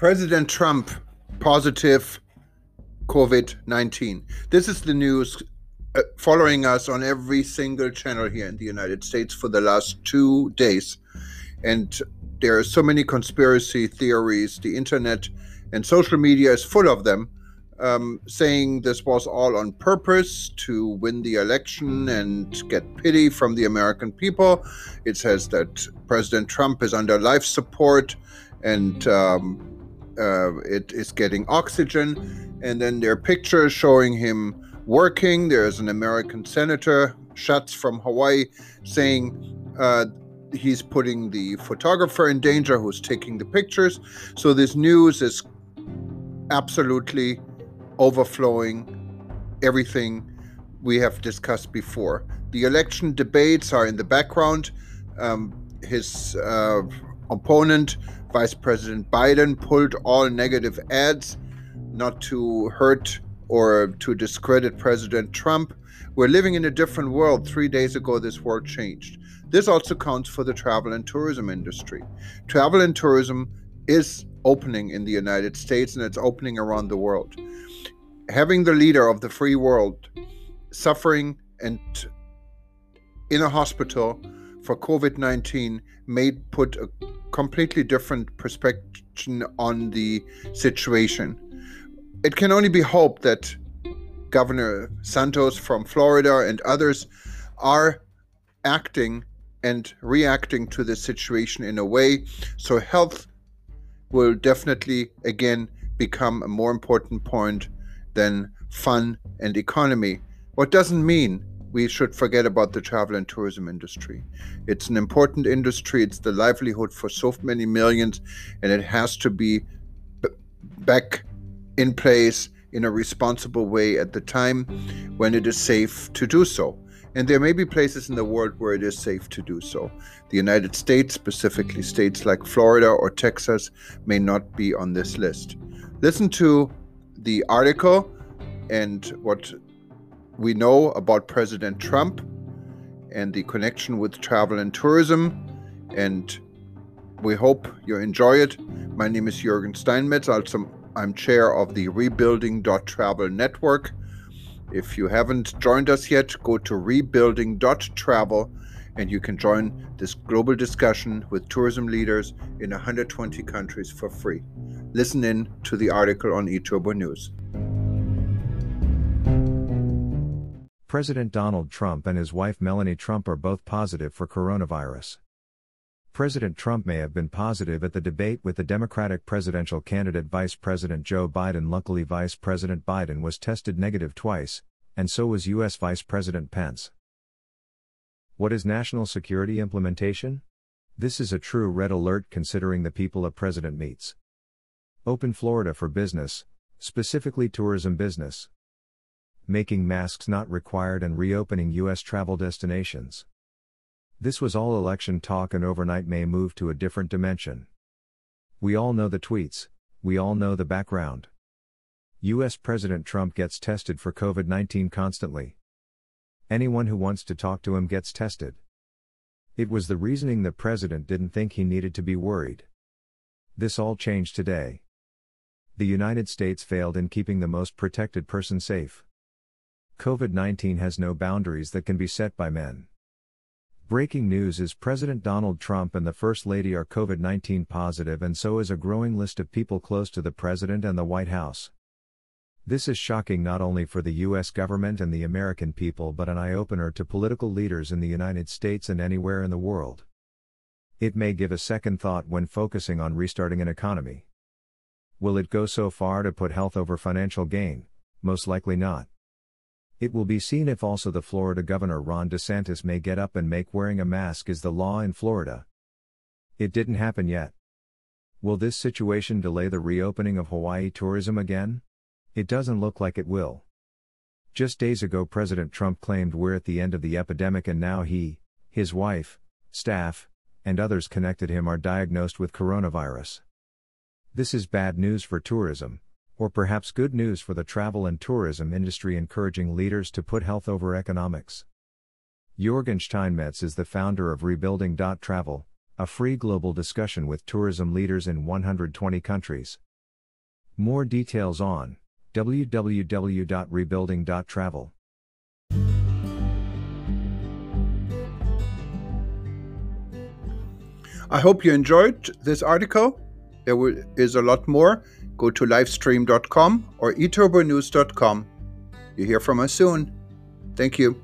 President Trump positive COVID 19. This is the news uh, following us on every single channel here in the United States for the last two days. And there are so many conspiracy theories. The internet and social media is full of them, um, saying this was all on purpose to win the election and get pity from the American people. It says that President Trump is under life support and um, uh, it is getting oxygen. And then there are pictures showing him working. There's an American senator, Schatz from Hawaii, saying uh, he's putting the photographer in danger who's taking the pictures. So this news is absolutely overflowing everything we have discussed before. The election debates are in the background. Um, his uh, opponent, Vice President Biden, pulled all negative ads not to hurt or to discredit President Trump. We're living in a different world. Three days ago, this world changed. This also counts for the travel and tourism industry. Travel and tourism is opening in the United States and it's opening around the world. Having the leader of the free world suffering and in a hospital for COVID 19 may put a completely different perspective on the situation. It can only be hoped that Governor Santos from Florida and others are acting and reacting to the situation in a way so health will definitely again become a more important point than fun and economy. What doesn't mean we should forget about the travel and tourism industry. It's an important industry, it's the livelihood for so many millions, and it has to be b- back in place in a responsible way at the time when it is safe to do so. And there may be places in the world where it is safe to do so. The United States, specifically states like Florida or Texas, may not be on this list. Listen to the article and what we know about President Trump and the connection with travel and tourism. And we hope you enjoy it. My name is Jürgen Steinmetz. I'm chair of the Rebuilding.travel network. If you haven't joined us yet, go to rebuilding.travel and you can join this global discussion with tourism leaders in 120 countries for free. Listen in to the article on eTurbo News. President Donald Trump and his wife Melania Trump are both positive for coronavirus. President Trump may have been positive at the debate with the Democratic presidential candidate Vice President Joe Biden. Luckily, Vice President Biden was tested negative twice, and so was U.S. Vice President Pence. What is national security implementation? This is a true red alert considering the people a president meets. Open Florida for business, specifically tourism business making masks not required and reopening U.S. travel destinations. This was all election talk and overnight may move to a different dimension. We all know the tweets, we all know the background. US President Trump gets tested for COVID 19 constantly. Anyone who wants to talk to him gets tested. It was the reasoning the president didn't think he needed to be worried. This all changed today. The United States failed in keeping the most protected person safe. COVID 19 has no boundaries that can be set by men. Breaking news is President Donald Trump and the First Lady are COVID 19 positive, and so is a growing list of people close to the President and the White House. This is shocking not only for the U.S. government and the American people but an eye opener to political leaders in the United States and anywhere in the world. It may give a second thought when focusing on restarting an economy. Will it go so far to put health over financial gain? Most likely not. It will be seen if also the Florida Governor Ron DeSantis may get up and make wearing a mask is the law in Florida. It didn't happen yet. Will this situation delay the reopening of Hawaii tourism again? It doesn't look like it will. Just days ago, President Trump claimed we're at the end of the epidemic, and now he, his wife, staff, and others connected him are diagnosed with coronavirus. This is bad news for tourism, or perhaps good news for the travel and tourism industry encouraging leaders to put health over economics. Jürgen Steinmetz is the founder of Rebuilding.travel, a free global discussion with tourism leaders in 120 countries. More details on www.rebuilding.travel. I hope you enjoyed this article. There is a lot more. Go to livestream.com or eturbonews.com. You hear from us soon. Thank you.